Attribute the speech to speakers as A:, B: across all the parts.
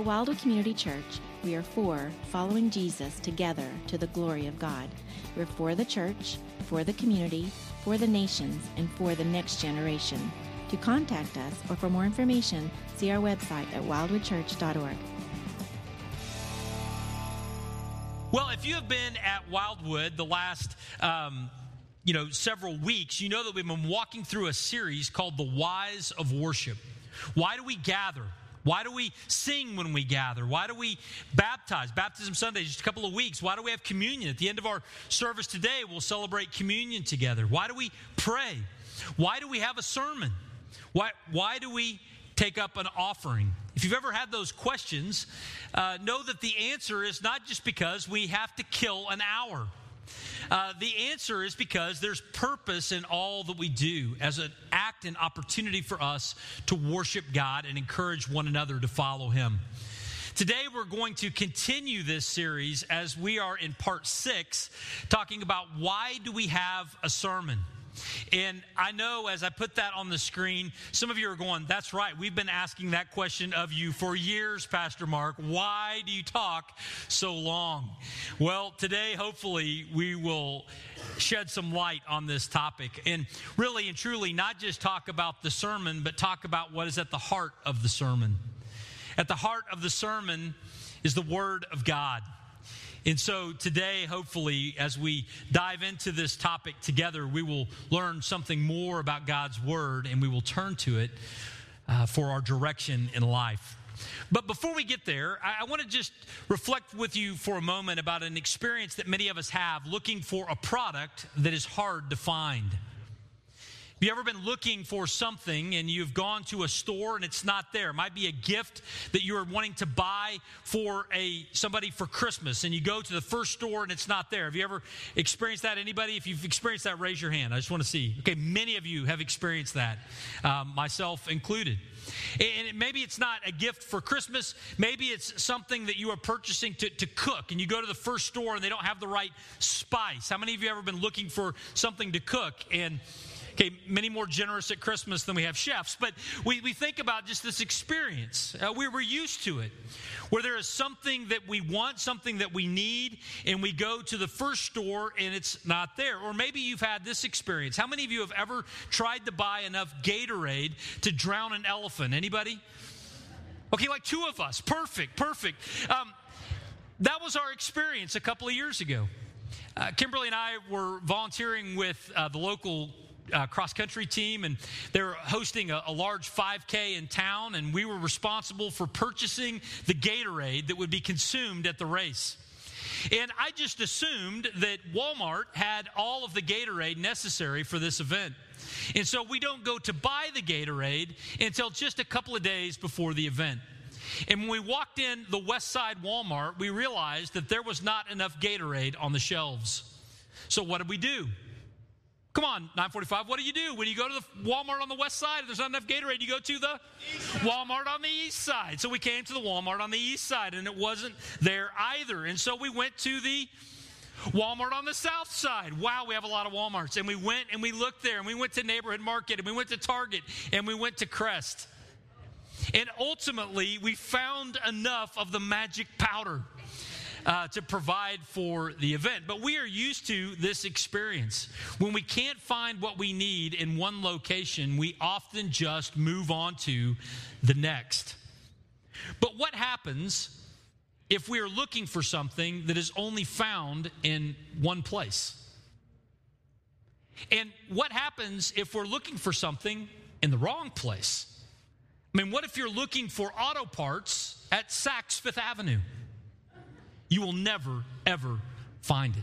A: At Wildwood Community Church, we are for following Jesus together to the glory of God. We're for the church, for the community, for the nations, and for the next generation. To contact us or for more information, see our website at wildwoodchurch.org.
B: Well, if you have been at Wildwood the last, um, you know, several weeks, you know that we've been walking through a series called The Whys of Worship. Why do we gather? Why do we sing when we gather? Why do we baptize? Baptism Sunday, just a couple of weeks. Why do we have communion? At the end of our service today, we'll celebrate communion together. Why do we pray? Why do we have a sermon? Why, why do we take up an offering? If you've ever had those questions, uh, know that the answer is not just because we have to kill an hour. Uh, the answer is because there's purpose in all that we do as an act and opportunity for us to worship God and encourage one another to follow Him. Today, we're going to continue this series as we are in part six, talking about why do we have a sermon? And I know as I put that on the screen, some of you are going, That's right. We've been asking that question of you for years, Pastor Mark. Why do you talk so long? Well, today, hopefully, we will shed some light on this topic and really and truly not just talk about the sermon, but talk about what is at the heart of the sermon. At the heart of the sermon is the Word of God. And so today, hopefully, as we dive into this topic together, we will learn something more about God's Word and we will turn to it uh, for our direction in life. But before we get there, I, I want to just reflect with you for a moment about an experience that many of us have looking for a product that is hard to find. Have you ever been looking for something and you've gone to a store and it's not there? It might be a gift that you're wanting to buy for a somebody for Christmas and you go to the first store and it's not there. Have you ever experienced that? Anybody? If you've experienced that, raise your hand. I just want to see. Okay, many of you have experienced that, um, myself included. And maybe it's not a gift for Christmas. Maybe it's something that you are purchasing to, to cook, and you go to the first store and they don't have the right spice. How many of you have ever been looking for something to cook and Okay, many more generous at Christmas than we have chefs, but we, we think about just this experience. Uh, we, we're used to it, where there is something that we want, something that we need, and we go to the first store and it's not there. Or maybe you've had this experience. How many of you have ever tried to buy enough Gatorade to drown an elephant? Anybody? Okay, like two of us. Perfect, perfect. Um, that was our experience a couple of years ago. Uh, Kimberly and I were volunteering with uh, the local uh, cross country team, and they're hosting a, a, large 5K in town, and we were responsible for purchasing the Gatorade that would be consumed at the race. And I just assumed that Walmart had all of the Gatorade necessary for this event. And so we don't go to buy the Gatorade until just a couple of days before the event. And when we walked in the West Side Walmart, we realized that there was not enough Gatorade on the shelves. So what did we do? Come on, 945. What do you do when you go to the Walmart on the west side? If there's not enough Gatorade, you go to the Walmart on the east side. So we came to the Walmart on the east side, and it wasn't there either. And so we went to the Walmart on the south side. Wow, we have a lot of Walmarts. And we went and we looked there, and we went to Neighborhood Market, and we went to Target, and we went to Crest. And ultimately, we found enough of the magic powder uh, to provide for the event. But we are used to this experience. When we can't find what we need in one location, we often just move on to the next. But what happens if we are looking for something that is only found in one place? And what happens if we're looking for something in the wrong place? I mean, what if you're looking for auto parts at Saks Fifth Avenue? You will never, ever find it.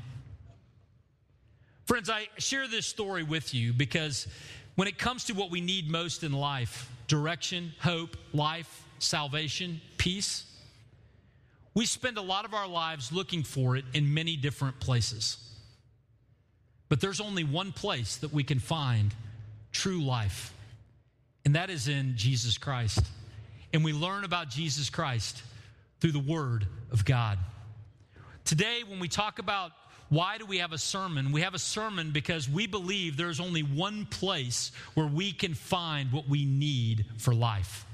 B: Friends, I share this story with you because when it comes to what we need most in life direction, hope, life, salvation, peace we spend a lot of our lives looking for it in many different places. But there's only one place that we can find true life, and that is in Jesus Christ. And we learn about Jesus Christ through the Word of God. Today, when we talk about why do we have a sermon? We have a sermon because we believe there's only one place where we can find what we need for life,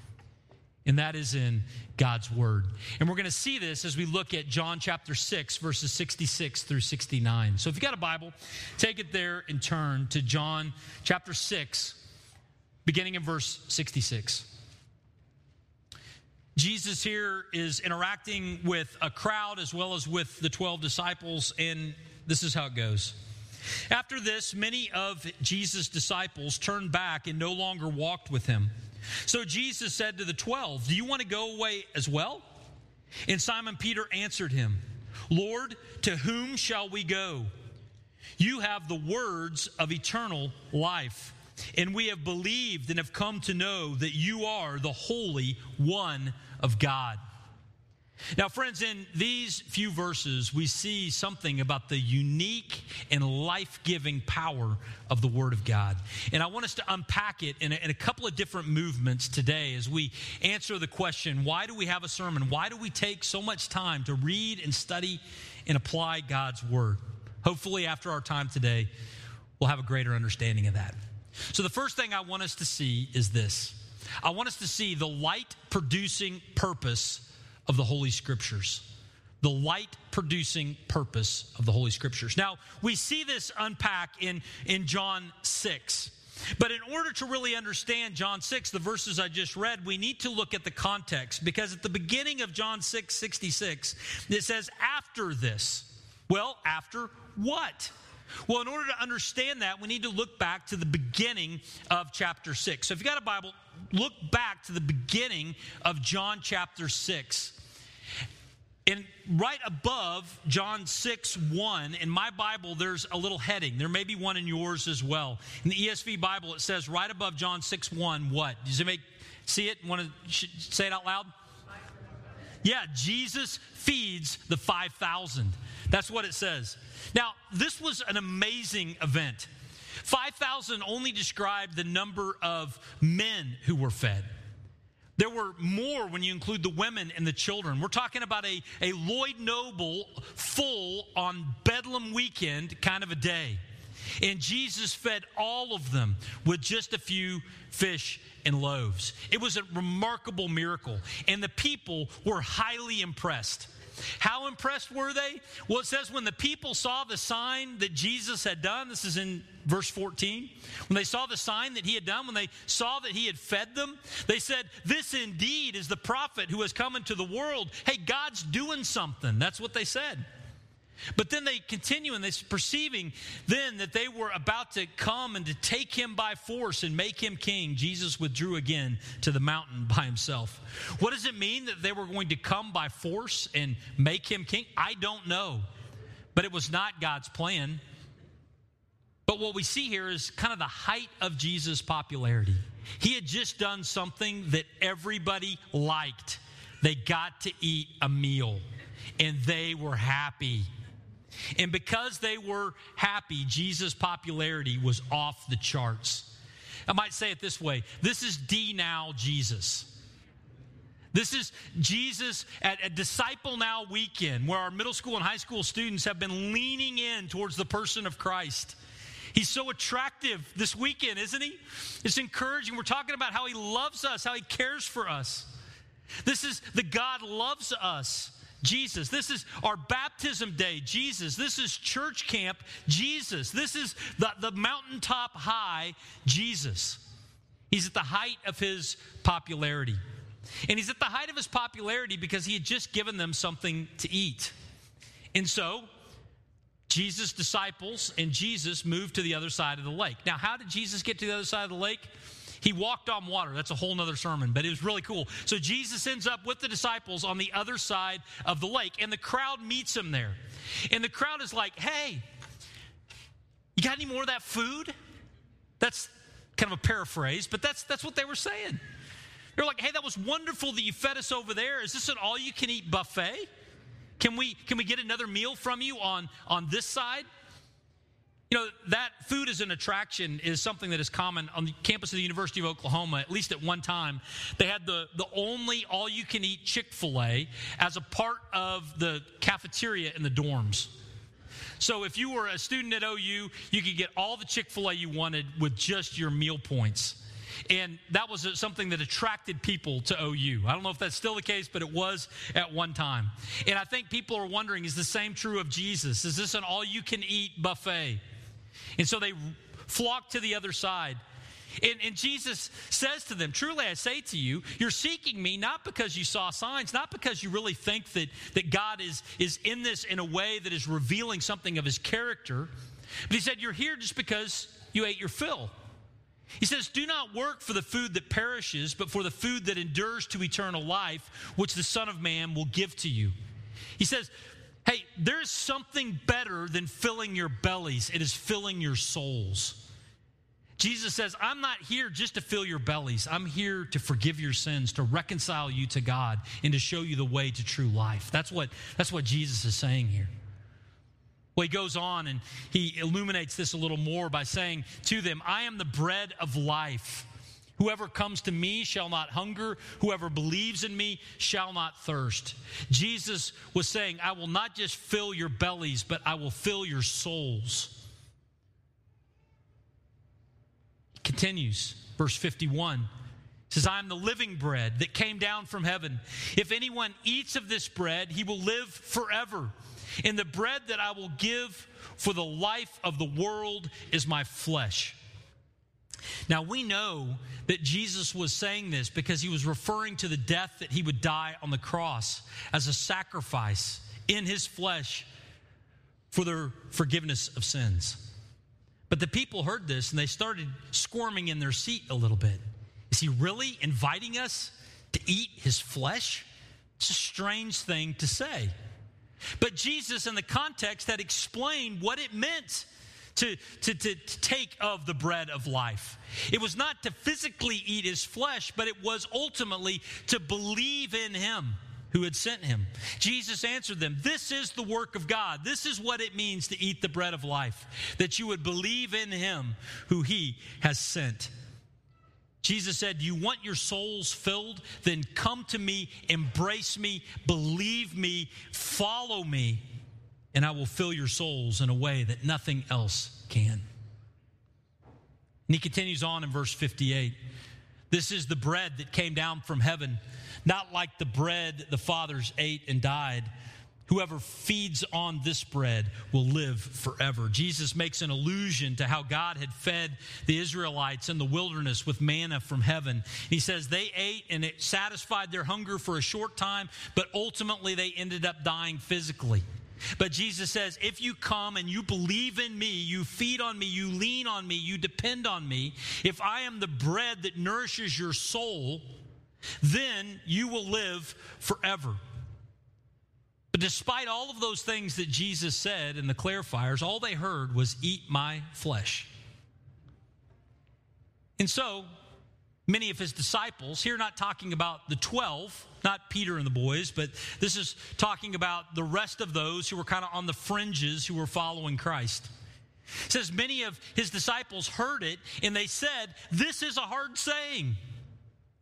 B: and that is in God's Word. And we're going to see this as we look at John chapter 6, verses 66 through 69. So if you got a Bible, take it there and turn to John chapter 6, beginning in verse 66. Jesus here is interacting with a crowd as well as with the 12 disciples, and this is how it goes. After this, many of Jesus' disciples turned back and no longer walked with him. So Jesus said to the twelve, Do you want to go away as well? And Simon Peter answered him, Lord, to whom shall we go? You have the words of eternal life. And we have believed and have come to know that you are the Holy One of God. Now, friends, in these few verses, we see something about the unique and life giving power of the Word of God. And I want us to unpack it in a, in a, couple of different movements today as we answer the question why do we have a sermon? Why do we take so much time to read and study and apply God's Word? Hopefully, after our time today, we'll have a greater understanding of that. So, the first thing I want us to see is this I want us to see the light producing purpose of the Holy Scriptures. The light producing purpose of the Holy Scriptures. Now, we see this unpack in, in John 6. But in order to really understand John 6, the verses I just read, we need to look at the context because at the beginning of John 6 66, it says, after this. Well, after what? Well, in order to understand that, we need to look back to the beginning of chapter 6. So if you got a Bible, look back to the beginning of John chapter 6. And right above John 6 1, in my Bible, there's a little heading. There may be one in yours as well. In the ESV Bible, it says right above John 6 1, what? Does make see it? Want to say it out loud? Yeah, Jesus feeds the 5,000. That's what it says. Now, this was an amazing event. 5,000 only described the number of men who were fed. There were more when you include the women and the children. We're talking about a, a Lloyd Noble full on Bedlam weekend kind of a day. And Jesus fed all of them with just a few fish and loaves. It was a remarkable miracle. And the people were highly impressed. How impressed were they? Well, it says when the people saw the sign that Jesus had done, this is in verse 14. When they saw the sign that he had done, when they saw that he had fed them, they said, This indeed is the prophet who has come into the world. Hey, God's doing something. That's what they said. But then they continue and they're perceiving then that they were about to come and to take him by force and make him king. Jesus withdrew again to the mountain by himself. What does it mean that they were going to come by force and make him king? I don't know. But it was not God's plan. But what we see here is kind of the height of Jesus' popularity. He had just done something that everybody liked. They got to eat a meal, and they were happy. And because they were happy, Jesus' popularity was off the charts. I might say it this way this is D Now Jesus. This is Jesus at a Disciple Now weekend where our middle school and high school students have been leaning in towards the person of Christ. He's so attractive this weekend, isn't he? It's encouraging. We're talking about how he loves us, how he cares for us. This is the God loves us. Jesus. This is our baptism day, Jesus. This is church camp, Jesus. This is the, the mountaintop high, Jesus. He's at the height of his popularity. And he's at the height of his popularity because he had just given them something to eat. And so, Jesus' disciples and Jesus moved to the other side of the lake. Now, how did Jesus get to the other side of the lake? He walked on water. That's a whole nother sermon, but it was really cool. So Jesus ends up with the disciples on the other side of the lake, and the crowd meets him there. And the crowd is like, hey, you got any more of that food? That's kind of a paraphrase, but that's that's what they were saying. They're like, hey, that was wonderful that you fed us over there. Is this an all you can eat buffet? Can we can we get another meal from you on on this side? You know, that food as an attraction is something that is common on the campus of the University of Oklahoma, at least at one time. They had the, the only all you can eat Chick fil A as a part of the cafeteria in the dorms. So if you were a student at OU, you could get all the Chick fil A you wanted with just your meal points. And that was something that attracted people to OU. I don't know if that's still the case, but it was at one time. And I think people are wondering is the same true of Jesus? Is this an all you can eat buffet? And so they flock to the other side. And, and, Jesus says to them, Truly I say to you, you're seeking me not because you saw signs, not because you really think that, that God is, is in this in a way that is revealing something of his character. But he said, You're here just because you ate your fill. He says, Do not work for the food that perishes, but for the food that endures to eternal life, which the Son of Man will give to you. He says, Hey, there's something better than filling your bellies, it is filling your souls. Jesus says, I'm not here just to fill your bellies. I'm here to forgive your sins, to reconcile you to God, and to show you the way to true life. That's what, that's what Jesus is saying here. Well, he goes on and he illuminates this a little more by saying to them, I am the bread of life. Whoever comes to me shall not hunger. Whoever believes in me shall not thirst. Jesus was saying, I will not just fill your bellies, but I will fill your souls. Continues, verse 51 says, I am the living bread that came down from heaven. If anyone eats of this bread, he will live forever. And the bread that I will give for the life of the world is my flesh. Now, we know that Jesus was saying this because he was referring to the death that he would die on the cross as a sacrifice in his flesh for the forgiveness of sins. But the people heard this and they started squirming in their seat a little bit. Is he really inviting us to eat his flesh? It's a strange thing to say. But Jesus, in the context, had explained what it meant to, to, to, to, take of the bread of life. It was not to physically eat his flesh, but it was ultimately to believe in him who had sent him. Jesus answered them, This is the work of God. This is what it means to eat the bread of life, that you would believe in him who he has sent. Jesus said, You want your souls filled? Then come to me, embrace me, believe me, follow me, and I will fill your souls in a way that nothing else can. And he continues on in verse 58 This is the bread that came down from heaven, not like the bread the fathers ate and died Whoever feeds on this bread will live forever. Jesus makes an allusion to how God had fed the Israelites in the wilderness with manna from heaven. He says they ate and it satisfied their hunger for a short time, but ultimately they ended up dying physically. But Jesus says, if you come and you believe in me, you feed on me, you lean on me, you depend on me, if I am the bread that nourishes your soul, then you will live forever. But despite all of those things that Jesus said in the clarifiers, all they heard was, Eat my flesh. And so, many of his disciples, here not talking about the 12, not Peter and the boys, but this is talking about the rest of those who were kind of on the fringes who were following Christ. It says many of his disciples heard it and they said, This is a hard saying.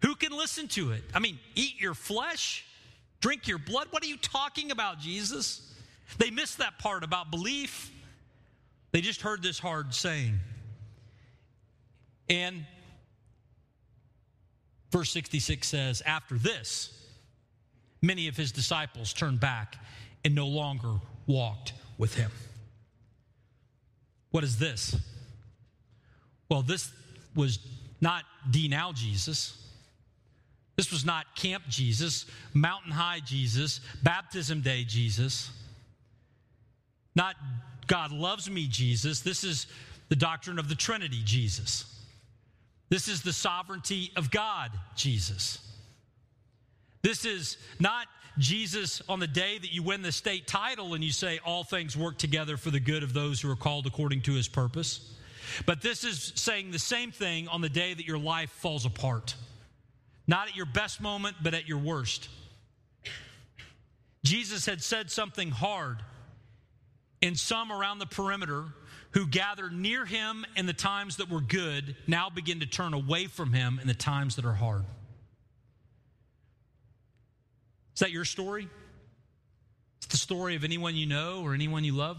B: Who can listen to it? I mean, eat your flesh? drink your blood? What are you talking about, Jesus? They missed that part about belief. They just heard this hard saying. And verse 66 says, After this, many of his disciples turned back and no longer walked with him. What is this? Well, this was not D now Jesus. This was not Camp Jesus, Mountain High Jesus, Baptism Day Jesus, not God loves me Jesus. This is the doctrine of the Trinity Jesus. This is the sovereignty of God Jesus. This is not Jesus on the day that you win the state title and you say, All things work together for the good of those who are called according to his purpose. But this is saying the same thing on the day that your life falls apart. Not at your best moment, but at your worst. Jesus had said something hard, and some around the perimeter who gathered near him in the times that were good now begin to turn away from him in the times that are hard. Is that your story? It's the story of anyone you know or anyone you love?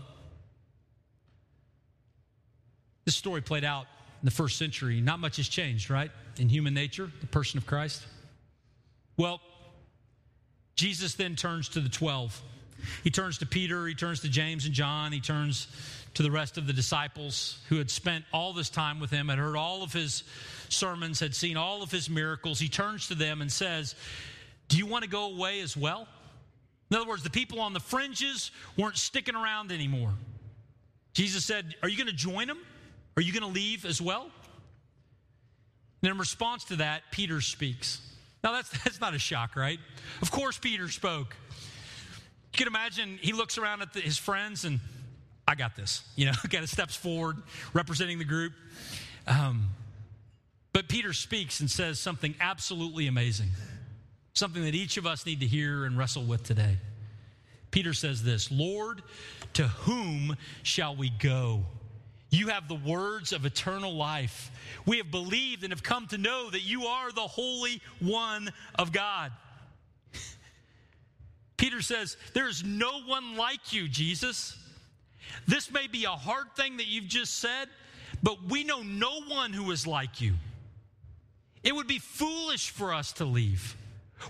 B: This story played out in the first century, not much has changed, right? In human nature, the person of Christ. Well, Jesus then turns to the 12. He turns to Peter, he turns to James and John, he turns to the rest of the disciples who had spent all this time with him, had heard all of his sermons, had seen all of his miracles. He turns to them and says, Do you want to go away as well? In other words, the people on the fringes weren't sticking around anymore. Jesus said, Are you going to join them? Are you going to leave as well? And in response to that, Peter speaks. Now, that's, that's not a shock, right? Of course, Peter spoke. You can imagine he looks around at the, his friends and, I got this. You know, kind of steps forward, representing the group. Um, but Peter speaks and says something absolutely amazing, something that each of us need to hear and wrestle with today. Peter says this Lord, to whom shall we go? You have the words of eternal life. We have believed and have come to know that you are the Holy One of God. Peter says, There is no one like you, Jesus. This may be a hard thing that you've just said, but we know no one who is like you. It would be foolish for us to leave.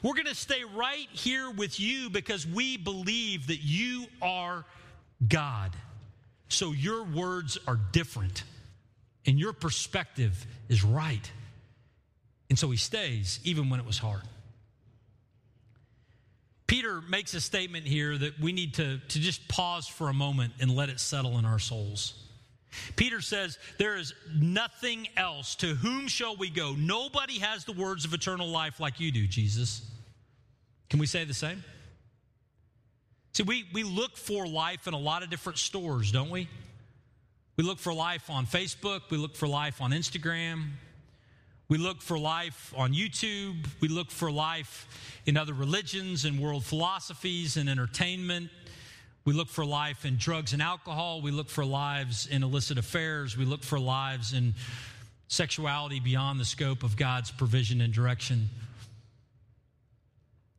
B: We're going to stay right here with you because we believe that you are God. So your words are different and your perspective is right. And so he stays even when it was hard. Peter makes a statement here that we need to, to just pause for a moment and let it settle in our souls. Peter says, There is nothing else. To whom shall we go? Nobody has the words of eternal life like you do, Jesus. Can we say the same? See, we, we look for life in a lot of different stores, don't we? We look for life on Facebook, we look for life on Instagram, we look for life on YouTube, we look for life in other religions and world philosophies and entertainment. We look for life in drugs and alcohol. We look for lives in illicit affairs. We look for lives in sexuality beyond the scope of God's provision and direction.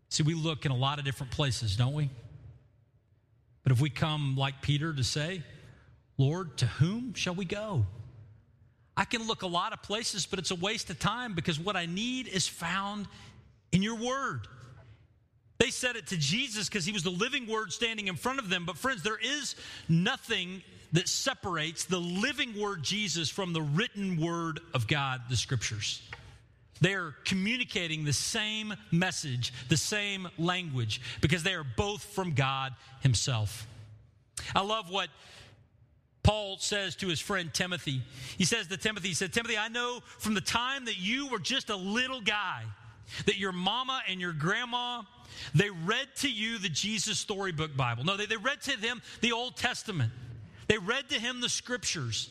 B: See, we look in a lot of different places, don't we? But if we come like Peter to say, Lord, to whom shall we go? I can look a lot of places, but it's a waste of time because what I need is found in your word. They said it to Jesus because he was the living word standing in front of them. But, friends, there is nothing that separates the living word Jesus from the written word of God, the scriptures. They are communicating the same message, the same language, because they are both from God Himself. I love what Paul says to his friend Timothy. He says to Timothy, he said, Timothy, I know from the time that you were just a little guy that your mama and your grandma they read to you the Jesus Storybook Bible. No, they, they read to them the Old Testament. They read to him the scriptures.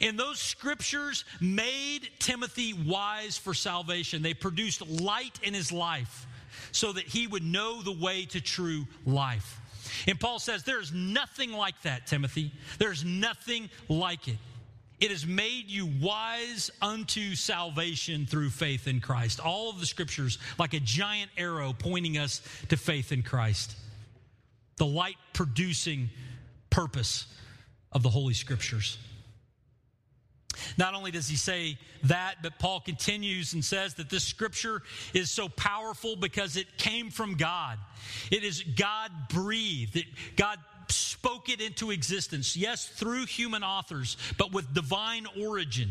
B: And those scriptures made Timothy wise for salvation. They produced light in his life so that he would know the way to true life. And Paul says, There is nothing like that, Timothy. There's nothing like it. It has made you wise unto salvation through faith in Christ. All of the scriptures, like a giant arrow pointing us to faith in Christ. The light producing purpose of the Holy Scriptures. Not only does he say that, but Paul continues and says that this scripture is so powerful because it came from God. It is God breathed. God spoke it into existence. Yes, through human authors, but with divine origin.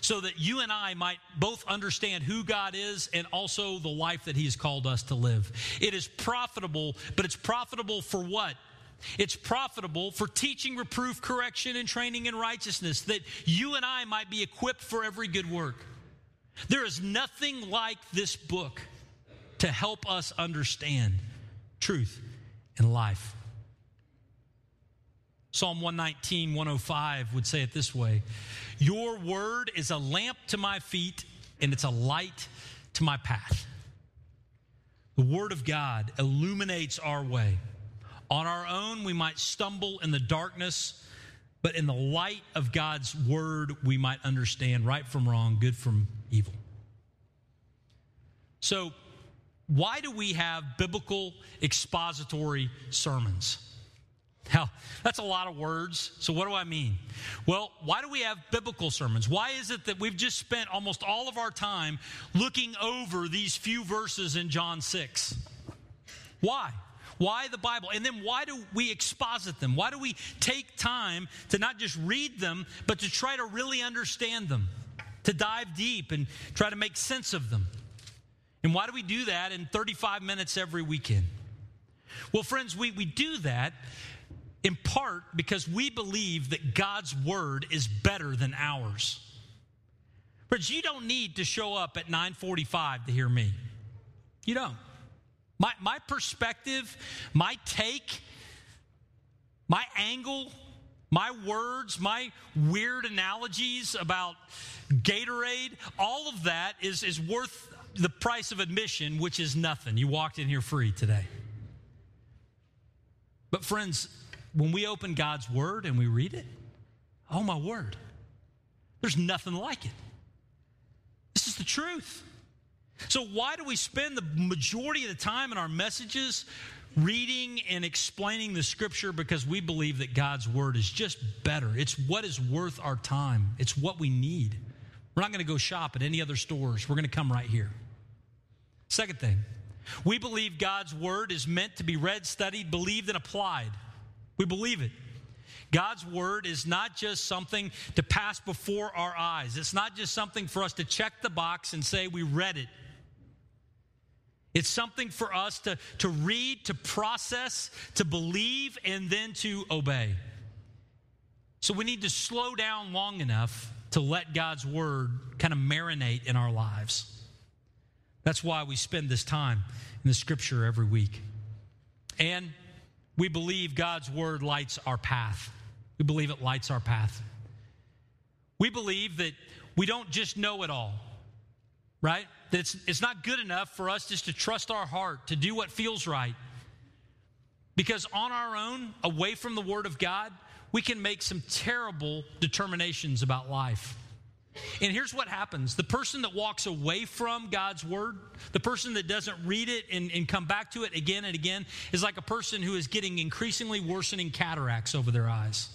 B: So that you and I might both understand who God is and also the life that He has called us to live. It is profitable, but it's profitable for what? It's profitable for teaching, reproof, correction, and training in righteousness, that you and I might be equipped for every good work. There is nothing like this book to help us understand truth and life. Psalm 119, 105 would say it this way Your word is a lamp to my feet, and it's a light to my path. The word of God illuminates our way. On our own, we might stumble in the darkness, but in the light of God's word, we might understand right from wrong, good from evil. So, why do we have biblical expository sermons? Now, that's a lot of words. So, what do I mean? Well, why do we have biblical sermons? Why is it that we've just spent almost all of our time looking over these few verses in John 6? Why? Why the Bible? And then why do we exposit them? Why do we take time to not just read them, but to try to really understand them, to dive deep and try to make sense of them? And why do we do that in 35 minutes every weekend? Well, friends, we, we do that in part because we believe that God's word is better than ours. Friends, you don't need to show up at 945 to hear me. You don't. My, my perspective, my take, my angle, my words, my weird analogies about Gatorade, all of that is, is worth the price of admission, which is nothing. You walked in here free today. But, friends, when we open God's Word and we read it, oh my word, there's nothing like it. This is the truth. So, why do we spend the majority of the time in our messages reading and explaining the scripture? Because we believe that God's Word is just better. It's what is worth our time, it's what we need. We're not going to go shop at any other stores, we're going to come right here. Second thing, we believe God's Word is meant to be read, studied, believed, and applied. We believe it. God's word is not just something to pass before our eyes. It's not just something for us to check the box and say we read it. It's something for us to, to read, to process, to believe, and then to obey. So we need to slow down long enough to let God's word kind of marinate in our lives. That's why we spend this time in the scripture every week. And we believe God's word lights our path. We believe it lights our path. We believe that we don't just know it all, right? That it's, it's not good enough for us just to trust our heart, to do what feels right. Because on our own, away from the Word of God, we can make some terrible determinations about life. And here's what happens the person that walks away from God's word, the person that doesn't read it and, and, come back to it again and again, is like a person who is getting increasingly worsening cataracts over their eyes.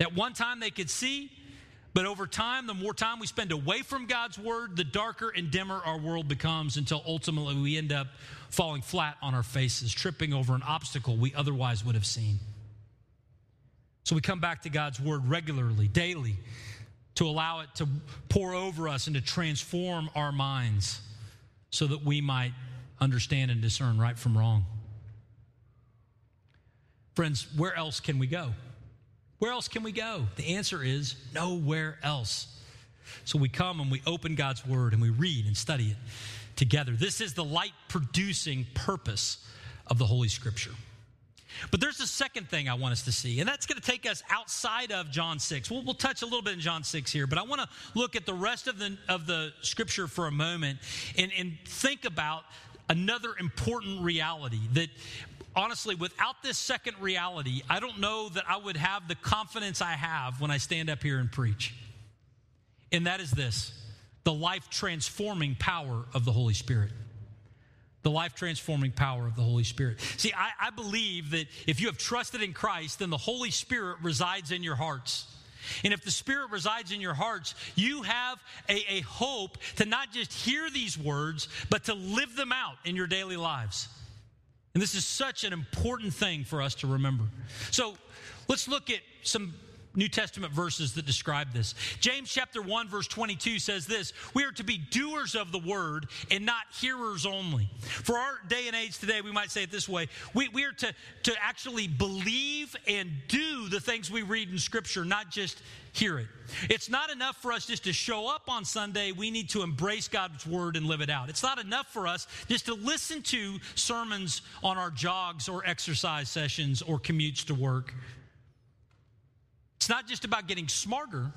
B: At one time they could see, but over time, the more time we spend away from God's word, the darker and dimmer our world becomes until ultimately we end up falling flat on our faces, tripping over an obstacle we otherwise would have seen. So we come back to God's word regularly, daily to allow it to pour over us and to transform our minds so that we might understand and discern right from wrong. Friends, where else can we go? Where else can we go? The answer is nowhere else. So we come and we open God's Word and we read and study it together. This is the light producing purpose of the Holy Scripture. But there's a second thing I want us to see, and that's going to take us outside of John 6. We'll, we'll touch a little bit in John 6 here, but I want to look at the rest of the, of the scripture for a moment and, and think about another important reality that honestly, without this second reality, I don't know that I would have the confidence I have when I stand up here and preach. And that is this the life transforming power of the Holy Spirit the life transforming power of the Holy Spirit. See, I, I, believe that if you have trusted in Christ, then the Holy Spirit resides in your hearts. And if the Spirit resides in your hearts, you have a, a hope to not just hear these words, but to live them out in your daily lives. And this is such an important thing for us to remember. So let's look at some New Testament verses that describe this. James chapter 1 verse 22 says this, we are to be doers of the word and not hearers only. For our day and age today, we might say it this way, we, we are to, to actually believe and do the things we read in scripture, not just hear it. It's not enough for us just to show up on Sunday. We need to embrace God's word and live it out. It's not enough for us just to listen to sermons on our jogs or exercise sessions or commutes to work. It's not just about getting smarter.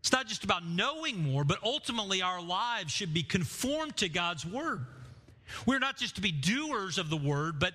B: It's not just about knowing more, but ultimately our lives should be conformed to God's word. We're not just to be doers of the word, but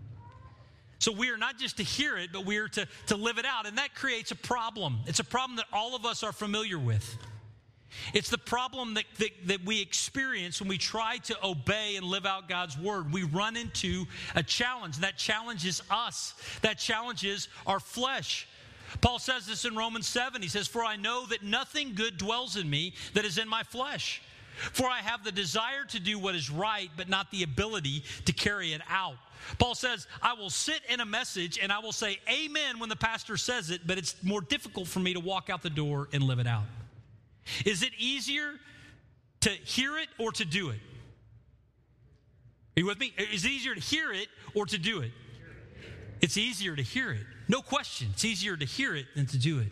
B: So we are not just to hear it, but we are to, to live it out. And that creates a problem. It's a problem that all of us are familiar with. It's the problem that, that, that, we experience when we try to obey and live out God's word. We run into a challenge. and That challenge is us, that challenge is our flesh. Paul says this in Romans 7. He says, For I know that nothing good dwells in me that is in my flesh. For I have the desire to do what is right, but not the ability to carry it out. Paul says, I will sit in a message and I will say amen when the pastor says it, but it's more difficult for me to walk out the door and live it out. Is it easier to hear it or to do it? Are you with me? Is it easier to hear it or to do it? It's easier to hear it. No question. It's easier to hear it than to do it.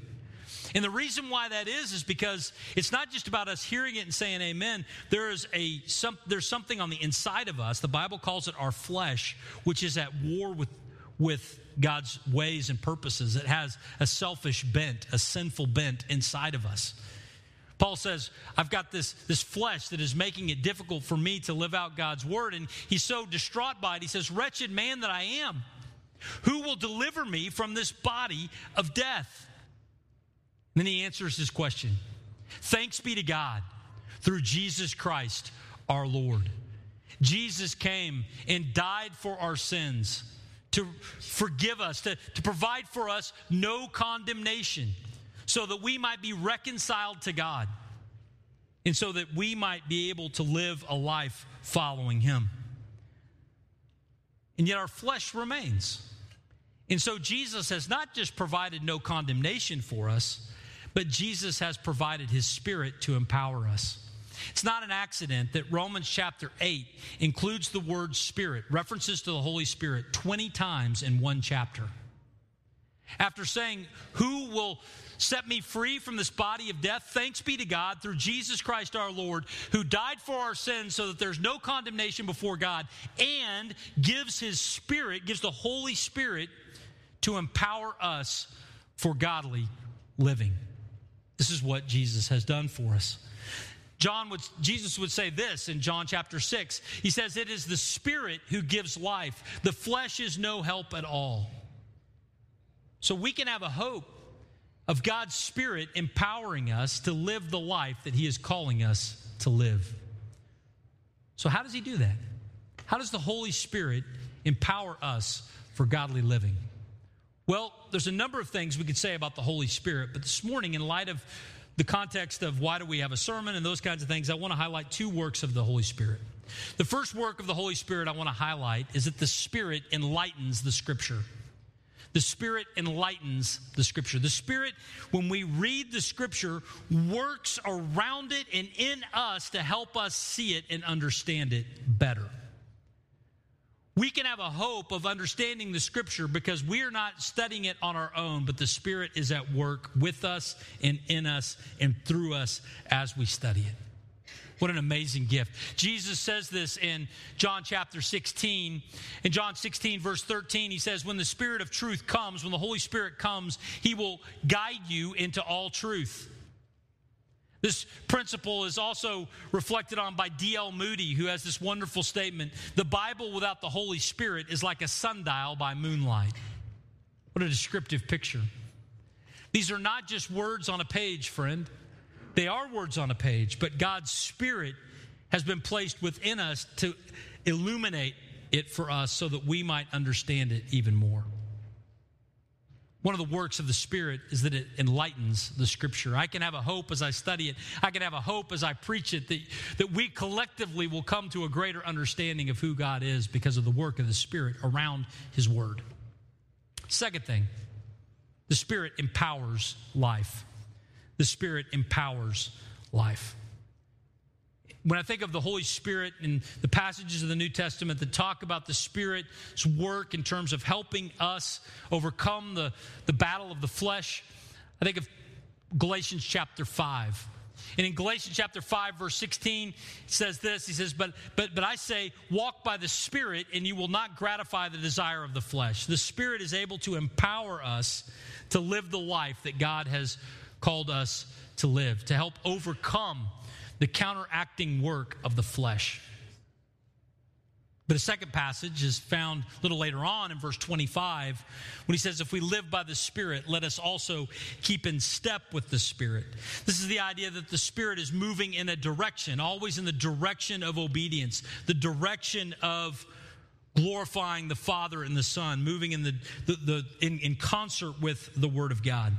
B: And the reason why that is is because it's not just about us hearing it and saying amen. There is a some, there's something on the inside of us. The Bible calls it our flesh, which is at war with with God's ways and purposes. It has a selfish bent, a sinful bent inside of us. Paul says, I've got this, this flesh that is making it difficult for me to live out God's word. And he's so distraught by it. He says, Wretched man that I am, who will deliver me from this body of death? Then he answers his question Thanks be to God through Jesus Christ our Lord. Jesus came and died for our sins to forgive us, to, to provide for us no condemnation, so that we might be reconciled to God and so that we might be able to live a life following Him. And yet our flesh remains. And so Jesus has not just provided no condemnation for us, but Jesus has provided his spirit to empower us. It's not an accident that Romans chapter 8 includes the word spirit, references to the Holy Spirit 20 times in one chapter. After saying, Who will set me free from this body of death? Thanks be to God through Jesus Christ our Lord, who died for our sins so that there's no condemnation before God and gives his spirit, gives the Holy Spirit to empower us for godly living. This is what Jesus has done for us. John would, Jesus would say this in John chapter 6. He says, It is the Spirit who gives life, the flesh is no help at all. So we can have a hope of God's Spirit empowering us to live the life that He is calling us to live. So, how does He do that? How does the Holy Spirit empower us for godly living? Well, there's a number of things we could say about the Holy Spirit, but this morning, in light of the context of why do we have a sermon and those kinds of things, I want to highlight two works of the Holy Spirit. The first work of the Holy Spirit I want to highlight is that the Spirit enlightens the Scripture. The Spirit enlightens the Scripture. The Spirit, when we read the Scripture, works around it and in us to help us see it and understand it better we can have a hope of understanding the scripture because we are not studying it on our own, but the Spirit is at work with us and in us and through us as we study it. What an amazing gift. Jesus says this in John chapter 16. In John 16, verse 13, he says, When the Spirit of truth comes, when the Holy Spirit comes, he will guide you into all truth. This principle is also reflected on by D.L. Moody, who has this wonderful statement The Bible without the Holy Spirit is like a sundial by moonlight. What a descriptive picture. These are not just words on a page, friend. They are words on a page, but God's Spirit has been placed within us to illuminate it for us so that we might understand it even more. One of the works of the Spirit is that it enlightens the Scripture. I can have a hope as I study it. I can have a hope as I preach it that, that we collectively will come to a greater understanding of who God is because of the work of the Spirit around His Word. Second thing, the Spirit empowers life. The Spirit empowers life when I think of the Holy Spirit and the passages of the New Testament that talk about the Spirit's work in terms of helping us overcome the, the battle of the flesh, I think of Galatians chapter 5. And in Galatians chapter 5, verse 16, it says this He says, but, but, but I say, walk by the Spirit, and you will not gratify the desire of the flesh. The Spirit is able to empower us to live the life that God has called us to live, to help overcome the counteracting work of the flesh. But a second passage is found a little later on in verse 25 when he says, If we live by the Spirit, let us also keep in step with the Spirit. This is the idea that the Spirit is moving in a direction, always in the direction of obedience, the direction of glorifying the Father and the Son, moving in, the, the, the in, in concert with the Word of God.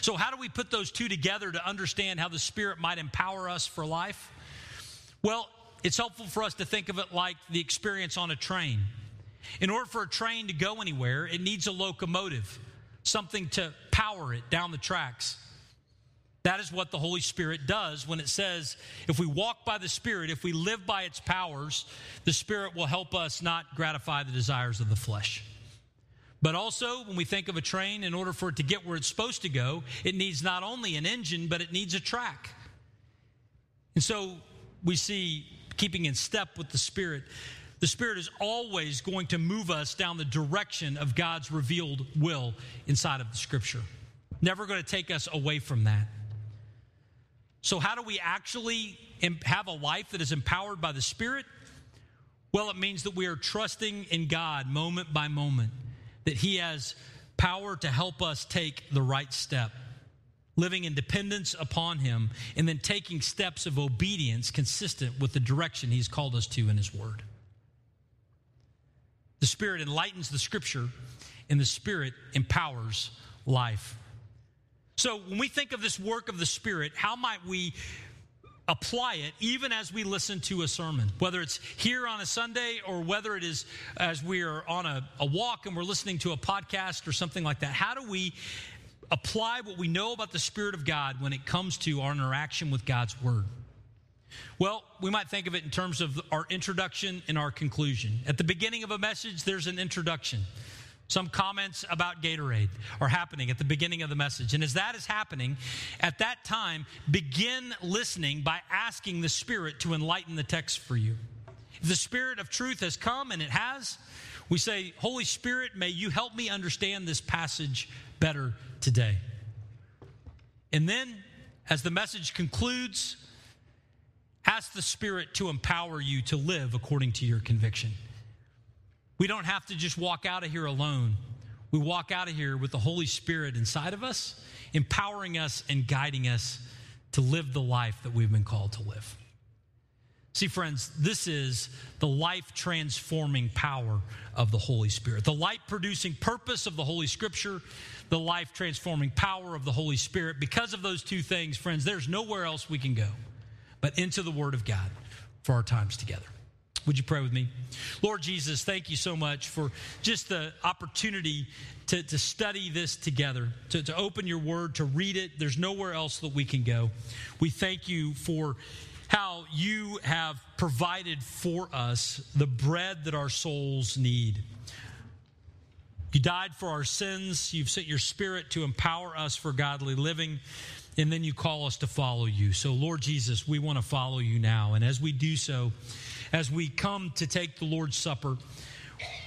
B: So, how do we put those two together to understand how the Spirit might empower us for life? Well, it's helpful for us to think of it like the experience on a train. In order for a train to go anywhere, it needs a locomotive, something to power it down the tracks. That is what the Holy Spirit does when it says, if we walk by the Spirit, if we live by its powers, the Spirit will help us not gratify the desires of the flesh. But also, when we think of a train, in order for it to get where it's supposed to go, it needs not only an engine, but it needs a track. And so we see keeping in step with the Spirit. The Spirit is always going to move us down the direction of God's revealed will inside of the Scripture. Never going to take us away from that. So, how do we actually have a life that is empowered by the Spirit? Well, it means that we are trusting in God moment by moment, that He has power to help us take the right step living in dependence upon Him, and then taking steps of obedience consistent with the direction He's called us to in His Word. The Spirit enlightens the Scripture, and the Spirit empowers life. So, when we think of this work of the Spirit, how might we apply it even as we listen to a sermon, whether it's here on a Sunday or whether it is as we are on a, a, walk and we're listening to a podcast or something like that. How do we apply what we know about the Spirit of God when it comes to our interaction with God's Word? Well, we might think of it in terms of our introduction and our conclusion. At the beginning of a message, there's an introduction. Some comments about Gatorade are happening at the beginning of the message. And as that is happening, at that time, begin listening by asking the Spirit to enlighten the text for you. If the Spirit of truth has come, and it has, we say, Holy Spirit, may you help me understand this passage better today. And then, as the message concludes, ask the Spirit to empower you to live according to your conviction. We don't have to just walk out of here alone. We walk out of here with the Holy Spirit inside of us, empowering us and guiding us to live the life that we've been called to live. See, friends, this is the life transforming power of the Holy Spirit, the light producing purpose of the Holy Scripture, the life transforming power of the Holy Spirit. Because of those two things, friends, there's nowhere else we can go but into the Word of God for our times together. Would you pray with me? Lord Jesus, thank you so much for just the opportunity to, to study this together, to, to open your word, to read it. There's nowhere else that we can go. We thank you for how you have provided for us the bread that our souls need. You died for our sins. You've sent your spirit to empower us for godly living. And then you call us to follow you. So, Lord Jesus, we want to follow you now. And as we do so, as we come to take the Lord's Supper,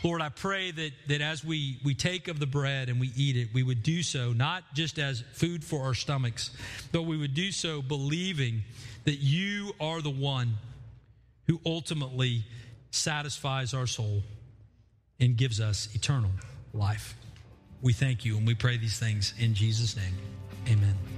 B: Lord, I pray that, that as we, we take of the bread and we eat it, we would do so not just as food for our stomachs, but we would do so believing that you are the one who ultimately satisfies our soul and gives us eternal life. We thank you and we pray these things in Jesus' name. Amen.